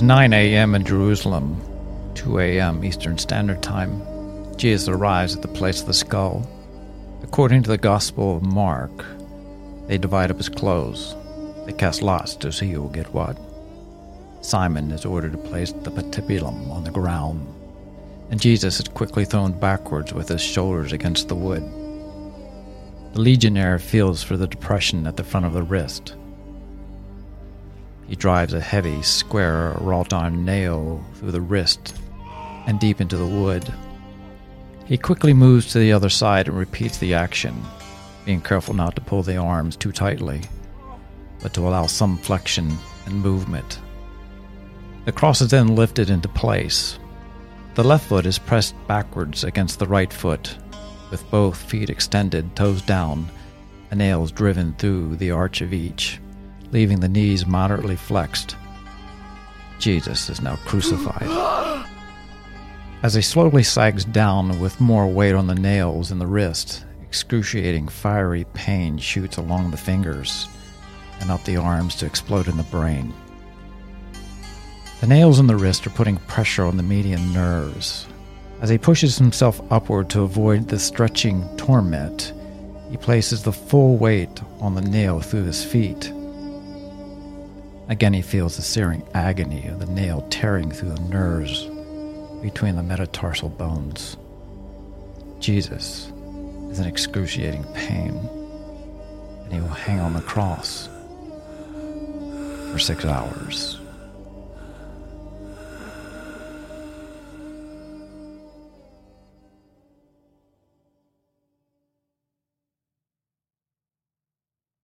is 9 a.m. in Jerusalem, 2 a.m. Eastern Standard Time. Jesus arrives at the place of the skull. According to the Gospel of Mark, they divide up his clothes. They cast lots to see who will get what. Simon is ordered to place the patibulum on the ground, and Jesus is quickly thrown backwards with his shoulders against the wood. The legionnaire feels for the depression at the front of the wrist. He drives a heavy, square, wrought iron nail through the wrist and deep into the wood. He quickly moves to the other side and repeats the action, being careful not to pull the arms too tightly, but to allow some flexion and movement. The cross is then lifted into place. The left foot is pressed backwards against the right foot, with both feet extended, toes down, and nails driven through the arch of each leaving the knees moderately flexed. Jesus is now crucified. As he slowly sags down with more weight on the nails in the wrist, excruciating fiery pain shoots along the fingers and up the arms to explode in the brain. The nails in the wrist are putting pressure on the median nerves. As he pushes himself upward to avoid the stretching torment, he places the full weight on the nail through his feet Again, he feels the searing agony of the nail tearing through the nerves between the metatarsal bones. Jesus is in excruciating pain, and he will hang on the cross for six hours.